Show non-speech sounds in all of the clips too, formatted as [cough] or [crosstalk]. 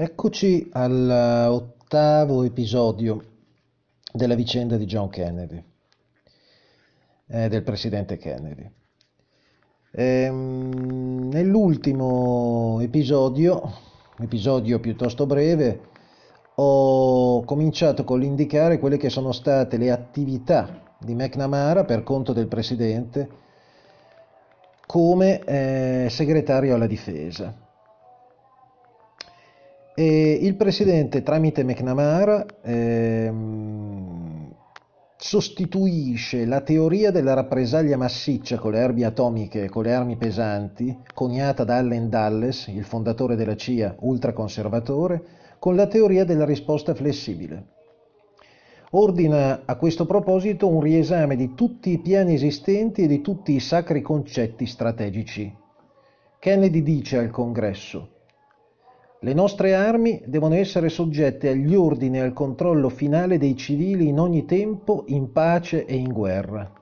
Eccoci all'ottavo episodio della vicenda di John Kennedy, eh, del presidente Kennedy. Ehm, nell'ultimo episodio, episodio piuttosto breve, ho cominciato con l'indicare quelle che sono state le attività di McNamara per conto del presidente come eh, segretario alla difesa e il presidente tramite McNamara ehm, sostituisce la teoria della rappresaglia massiccia con le armi atomiche e con le armi pesanti, coniata da Allen Dulles, il fondatore della CIA ultraconservatore, con la teoria della risposta flessibile. Ordina a questo proposito un riesame di tutti i piani esistenti e di tutti i sacri concetti strategici. Kennedy dice al Congresso le nostre armi devono essere soggette agli ordini e al controllo finale dei civili in ogni tempo, in pace e in guerra.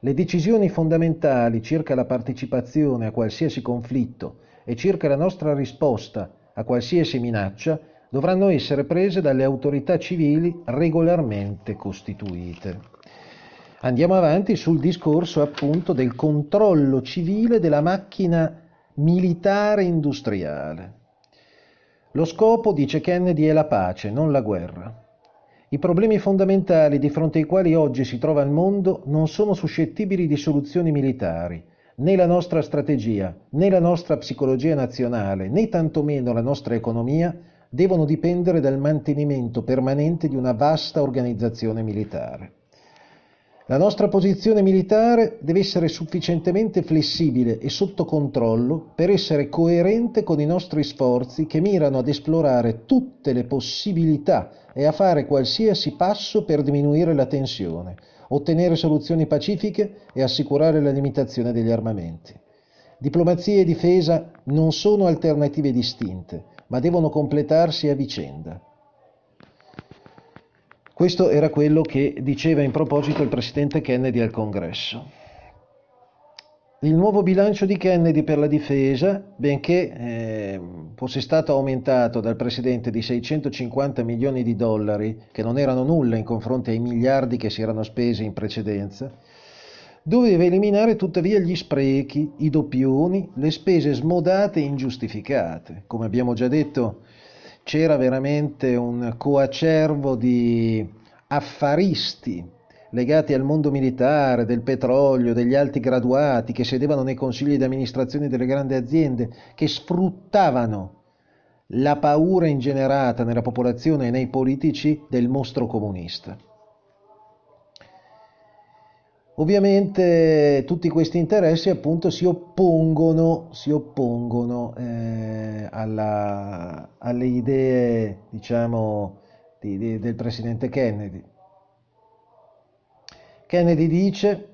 Le decisioni fondamentali circa la partecipazione a qualsiasi conflitto e circa la nostra risposta a qualsiasi minaccia dovranno essere prese dalle autorità civili regolarmente costituite. Andiamo avanti sul discorso appunto del controllo civile della macchina militare industriale. Lo scopo, dice Kennedy, è la pace, non la guerra. I problemi fondamentali di fronte ai quali oggi si trova il mondo non sono suscettibili di soluzioni militari. Né la nostra strategia, né la nostra psicologia nazionale, né tantomeno la nostra economia devono dipendere dal mantenimento permanente di una vasta organizzazione militare. La nostra posizione militare deve essere sufficientemente flessibile e sotto controllo per essere coerente con i nostri sforzi che mirano ad esplorare tutte le possibilità e a fare qualsiasi passo per diminuire la tensione, ottenere soluzioni pacifiche e assicurare la limitazione degli armamenti. Diplomazia e difesa non sono alternative distinte, ma devono completarsi a vicenda. Questo era quello che diceva in proposito il presidente Kennedy al congresso. Il nuovo bilancio di Kennedy per la difesa, benché eh, fosse stato aumentato dal presidente di 650 milioni di dollari, che non erano nulla in confronto ai miliardi che si erano spesi in precedenza, doveva eliminare tuttavia gli sprechi, i doppioni, le spese smodate e ingiustificate. Come abbiamo già detto, c'era veramente un coacervo di affaristi legati al mondo militare, del petrolio, degli alti graduati che sedevano nei consigli di amministrazione delle grandi aziende, che sfruttavano la paura ingenerata nella popolazione e nei politici del mostro comunista. Ovviamente tutti questi interessi appunto si oppongono, si oppongono eh, alla, alle idee diciamo, di, di, del presidente Kennedy. Kennedy dice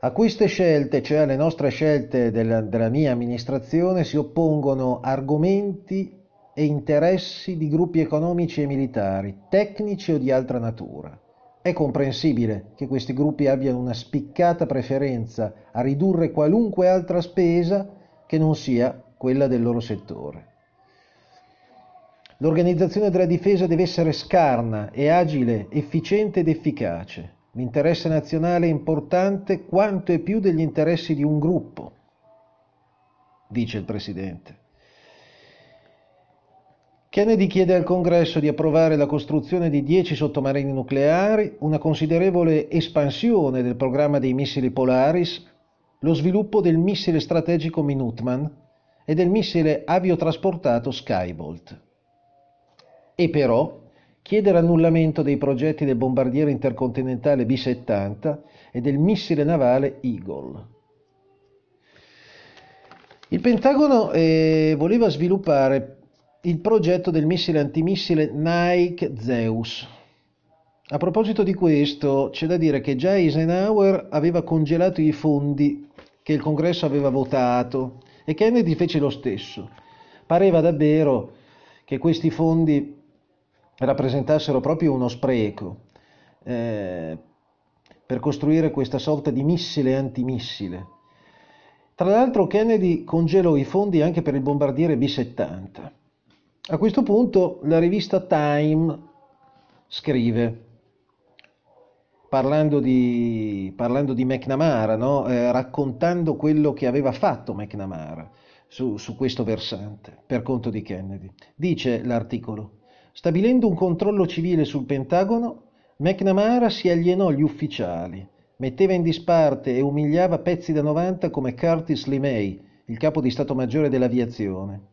a queste scelte, cioè alle nostre scelte della, della mia amministrazione, si oppongono argomenti e interessi di gruppi economici e militari, tecnici o di altra natura è comprensibile che questi gruppi abbiano una spiccata preferenza a ridurre qualunque altra spesa che non sia quella del loro settore. L'organizzazione della difesa deve essere scarna e agile, efficiente ed efficace. L'interesse nazionale è importante quanto e più degli interessi di un gruppo, dice il Presidente. Kennedy chiede al Congresso di approvare la costruzione di 10 sottomarini nucleari, una considerevole espansione del programma dei missili Polaris, lo sviluppo del missile strategico Minuteman e del missile aviotrasportato Skybolt. E però chiede l'annullamento dei progetti del bombardiere intercontinentale B-70 e del missile navale Eagle. Il Pentagono eh, voleva sviluppare il progetto del missile antimissile Nike Zeus. A proposito di questo, c'è da dire che già Eisenhower aveva congelato i fondi che il congresso aveva votato e Kennedy fece lo stesso. Pareva davvero che questi fondi rappresentassero proprio uno spreco eh, per costruire questa sorta di missile antimissile. Tra l'altro Kennedy congelò i fondi anche per il bombardiere B-70. A questo punto la rivista Time scrive, parlando di, parlando di McNamara, no? eh, raccontando quello che aveva fatto McNamara su, su questo versante, per conto di Kennedy. Dice l'articolo, stabilendo un controllo civile sul Pentagono, McNamara si alienò gli ufficiali, metteva in disparte e umiliava pezzi da 90 come Curtis LeMay, il capo di Stato Maggiore dell'aviazione.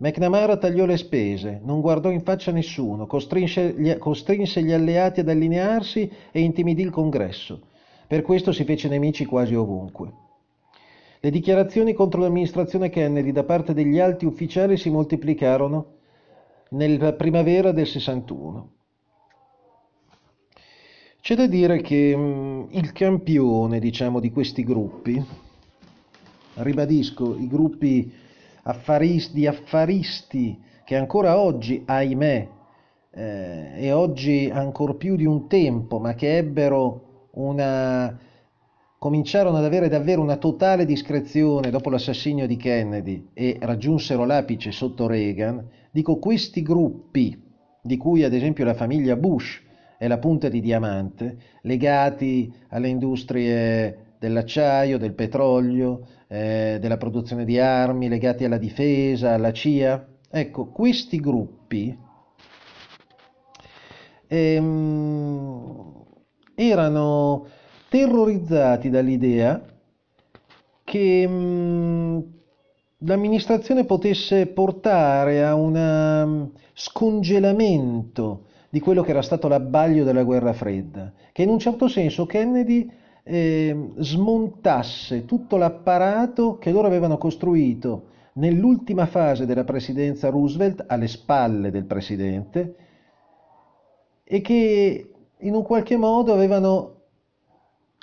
McNamara tagliò le spese, non guardò in faccia nessuno, costrinse gli, alleati ad allinearsi e intimidì il Congresso. Per questo si fece nemici quasi ovunque. Le dichiarazioni contro l'amministrazione Kennedy da parte degli alti ufficiali si moltiplicarono nella primavera del 61. C'è da dire che mh, mm, il campione, diciamo, di questi gruppi, ribadisco, i gruppi affaristi, affaristi che ancora oggi, ahimè, eh, e oggi ancor più di un tempo, ma che ebbero una cominciarono ad avere davvero una totale discrezione dopo l'assassinio di Kennedy e raggiunsero l'apice sotto Reagan, dico questi gruppi, di cui ad esempio la famiglia Bush è la punta di diamante, legati alle industrie dell'acciaio, del petrolio, eh, della produzione di armi, legati alla difesa, alla CIA. Ecco, questi gruppi ehm, erano terrorizzati dall'idea che mh, l'amministrazione potesse portare a un mm, scongelamento di quello che era stato l'abbaglio della guerra fredda, che in un certo senso Kennedy eh, smontasse tutto l'apparato che loro avevano costruito nell'ultima fase della presidenza Roosevelt alle spalle del presidente e che in un qualche modo avevano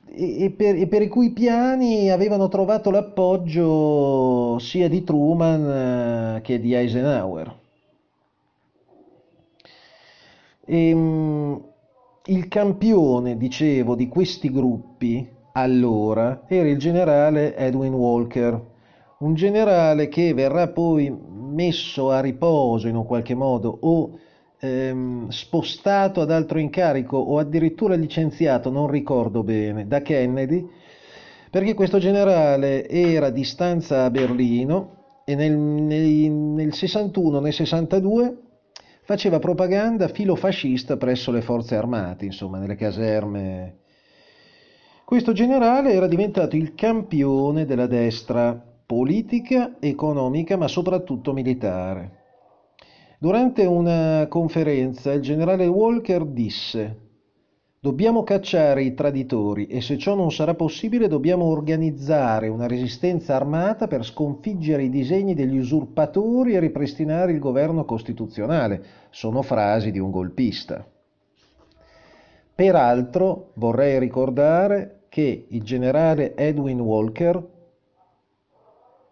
e per, e per, i cui piani avevano trovato l'appoggio sia di Truman eh, che di Eisenhower. E, ehm, il campione, dicevo, di questi gruppi allora era il generale Edwin Walker, un generale che verrà poi messo a riposo in un qualche modo o ehm, spostato ad altro incarico o addirittura licenziato, non ricordo bene, da Kennedy, perché questo generale era di stanza a Berlino e nel, nel, nel 61, nel 62 faceva propaganda filofascista presso le forze armate, insomma, nelle caserme. Questo generale era diventato il campione della destra politica, economica, ma soprattutto militare. Durante una conferenza il generale Walker disse Dobbiamo cacciare i traditori e se ciò non sarà possibile dobbiamo organizzare una resistenza armata per sconfiggere i disegni degli usurpatori e ripristinare il governo costituzionale. Sono frasi di un golpista. Peraltro vorrei ricordare che il generale Edwin Walker,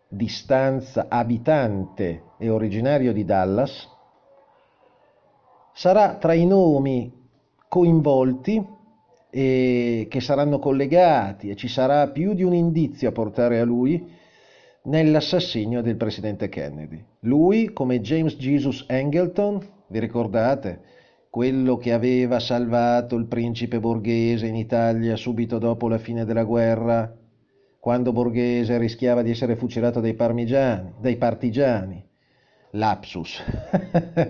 di stanza abitante e originario di Dallas, sarà tra i nomi coinvolti e che saranno collegati e ci sarà più di un indizio a portare a lui nell'assassinio del presidente Kennedy. Lui, come James Jesus Angleton, vi ricordate? Quello che aveva salvato il principe borghese in Italia subito dopo la fine della guerra, quando Borghese rischiava di essere fucilato dai dai partigiani. Lapsus.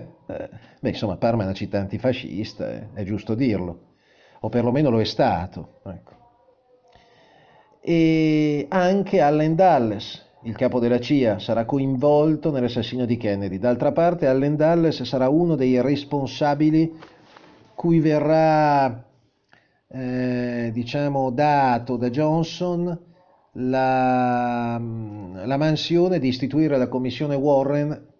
[laughs] Beh, insomma, Parma è una città antifascista, eh, è giusto dirlo, o perlomeno lo è stato. Ecco. E anche Allen Dulles, il capo della CIA, sarà coinvolto nell'assassinio di Kennedy. D'altra parte, Allen Dulles sarà uno dei responsabili cui verrà, eh, diciamo, dato da Johnson la, la mansione di istituire la commissione Warren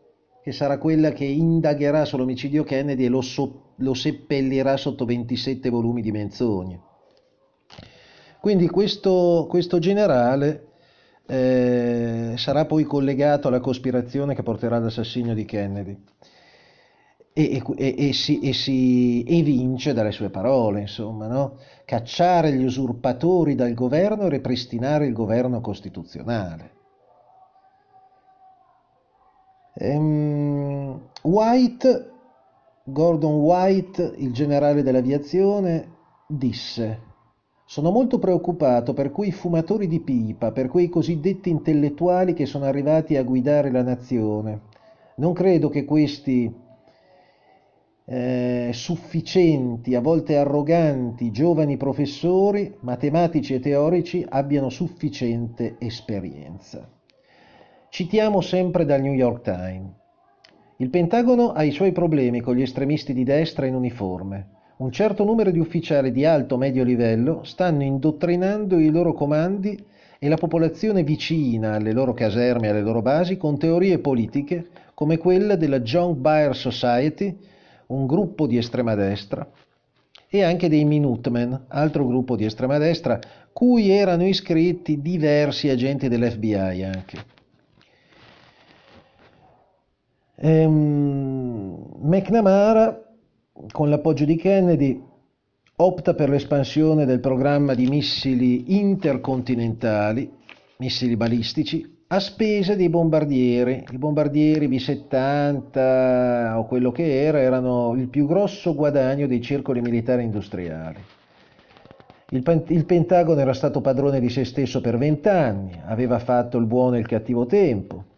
che sarà quella che indagherà sull'omicidio Kennedy e lo, so, lo seppellirà sotto 27 volumi di menzogne. Quindi questo, questo generale eh, sarà poi collegato alla cospirazione che porterà all'assassinio di Kennedy e, e, e, si, e si evince dalle sue parole, insomma, no? cacciare gli usurpatori dal governo e ripristinare il governo costituzionale. Ehm, White, Gordon White, il generale dell'aviazione, disse sono molto preoccupato per quei fumatori di pipa, per quei cosiddetti intellettuali che sono arrivati a guidare la nazione. Non credo che questi eh, sufficienti, a volte arroganti, giovani professori, matematici e teorici abbiano sufficiente esperienza. Citiamo sempre dal New York Times. Il Pentagono ha i suoi problemi con gli estremisti di destra in uniforme un certo numero di ufficiali di alto-medio livello stanno indottrinando i loro comandi e la popolazione vicina alle loro caserme e alle loro basi con teorie politiche come quella della John Baer Society, un gruppo di estrema destra, e anche dei Minutemen, altro gruppo di estrema destra, cui erano iscritti diversi agenti dell'FBI anche. Ehm, McNamara con l'appoggio di Kennedy, opta per l'espansione del programma di missili intercontinentali, missili balistici, a spese dei bombardieri. I bombardieri B-70 o quello che era erano il più grosso guadagno dei circoli militari industriali. Il, il Pentagono era stato padrone di se stesso per vent'anni, aveva fatto il buono e il cattivo tempo.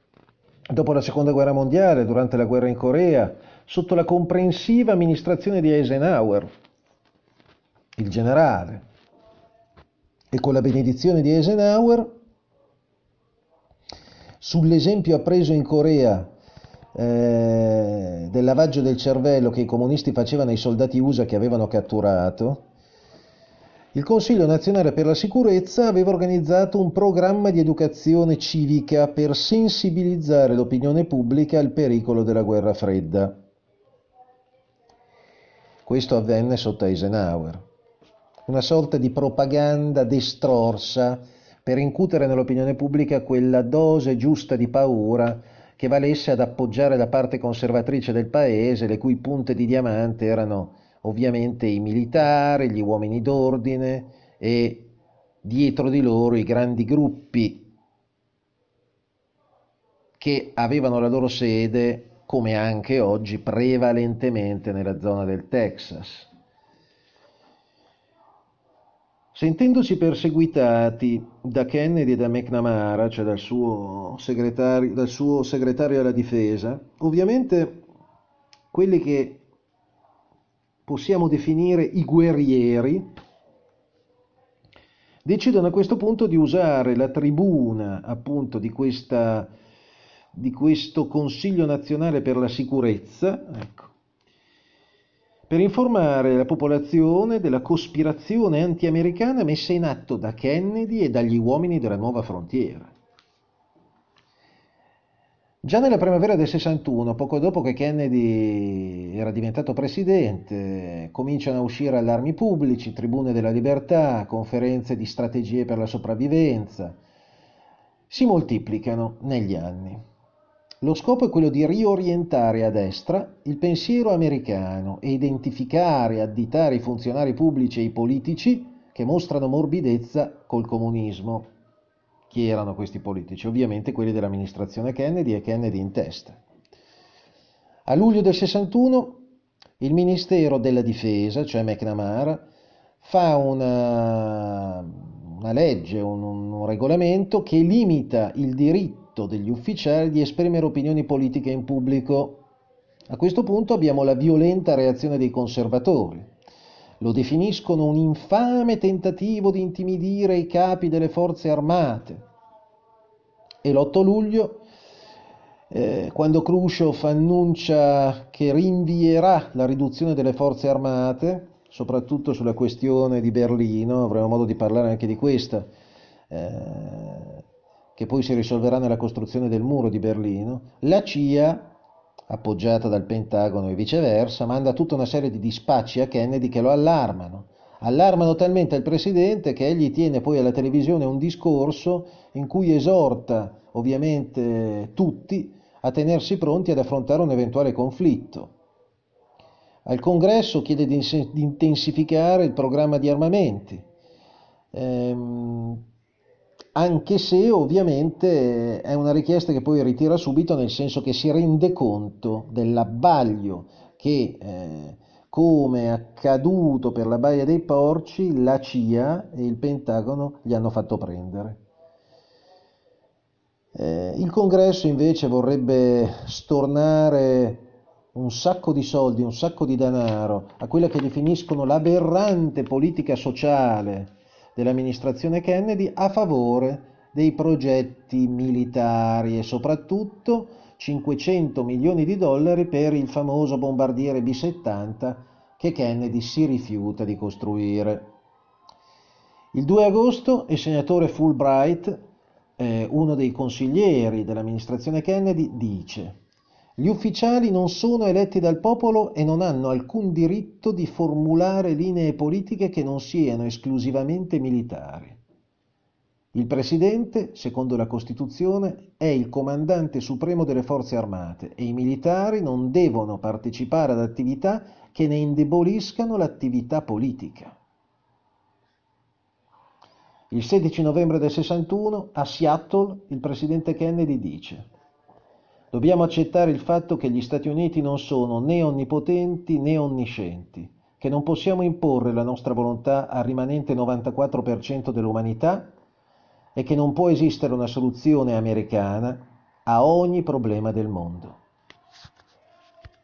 Dopo la seconda guerra mondiale, durante la guerra in Corea, sotto la comprensiva amministrazione di Eisenhower, il generale, e con la benedizione di Eisenhower, sull'esempio appreso in Corea eh, del lavaggio del cervello che i comunisti facevano ai soldati USA che avevano catturato, il Consiglio nazionale per la sicurezza aveva organizzato un programma di educazione civica per sensibilizzare l'opinione pubblica al pericolo della guerra fredda. Questo avvenne sotto Eisenhower. Una sorta di propaganda destrorsa per incutere nell'opinione pubblica quella dose giusta di paura che valesse ad appoggiare la parte conservatrice del paese, le cui punte di diamante erano ovviamente i militari, gli uomini d'ordine e dietro di loro i grandi gruppi che avevano la loro sede come anche oggi prevalentemente nella zona del Texas. Sentendosi perseguitati da Kennedy e da McNamara, cioè dal suo, segretario, dal suo segretario alla difesa, ovviamente quelli che possiamo definire i guerrieri decidono a questo punto di usare la tribuna appunto di questa di questo Consiglio nazionale per la sicurezza, ecco, per informare la popolazione della cospirazione anti-americana messa in atto da Kennedy e dagli uomini della nuova frontiera. Già nella primavera del 61, poco dopo che Kennedy era diventato presidente, cominciano a uscire allarmi pubblici, tribune della libertà, conferenze di strategie per la sopravvivenza, si moltiplicano negli anni. Lo scopo è quello di riorientare a destra il pensiero americano e identificare additare i funzionari pubblici e i politici che mostrano morbidezza col comunismo. Chi erano questi politici? Ovviamente quelli dell'amministrazione Kennedy e Kennedy in testa. A luglio del 61 il Ministero della Difesa, cioè McNamara, fa una, una legge, un, un regolamento che limita il diritto degli ufficiali di esprimere opinioni politiche in pubblico. A questo punto abbiamo la violenta reazione dei conservatori. Lo definiscono un infame tentativo di intimidire i capi delle forze armate. E l'8 luglio, eh, quando Khrushchev annuncia che rinvierà la riduzione delle forze armate, soprattutto sulla questione di Berlino, avremo modo di parlare anche di questa, eh, che poi si risolverà nella costruzione del muro di Berlino, la CIA, appoggiata dal Pentagono e viceversa, manda tutta una serie di dispacci a Kennedy che lo allarmano. Allarmano talmente il presidente che egli tiene poi alla televisione un discorso in cui esorta ovviamente tutti a tenersi pronti ad affrontare un eventuale conflitto. Al congresso chiede di intensificare il programma di armamenti. Ehm, anche se ovviamente è una richiesta che poi ritira subito nel senso che si rende conto dell'abbaglio che, eh, come accaduto per la Baia dei Porci, la CIA e il Pentagono gli hanno fatto prendere. Eh, il congresso invece vorrebbe stornare un sacco di soldi, un sacco di denaro a quella che definiscono l'aberrante politica sociale dell'amministrazione Kennedy a favore dei progetti militari e soprattutto 500 milioni di dollari per il famoso bombardiere B-70 che Kennedy si rifiuta di costruire. Il 2 agosto il senatore Fulbright eh, uno dei consiglieri dell'amministrazione Kennedy dice gli ufficiali non sono eletti dal popolo e non hanno alcun diritto di formulare linee politiche che non siano esclusivamente militari. Il Presidente, secondo la Costituzione, è il comandante supremo delle forze armate e i militari non devono partecipare ad attività che ne indeboliscano l'attività politica. Il 16 novembre del 61 a Seattle il presidente Kennedy dice Dobbiamo accettare il fatto che gli Stati Uniti non sono né onnipotenti né onniscienti, che non possiamo imporre la nostra volontà al rimanente 94% dell'umanità e che non può esistere una soluzione americana a ogni problema del mondo.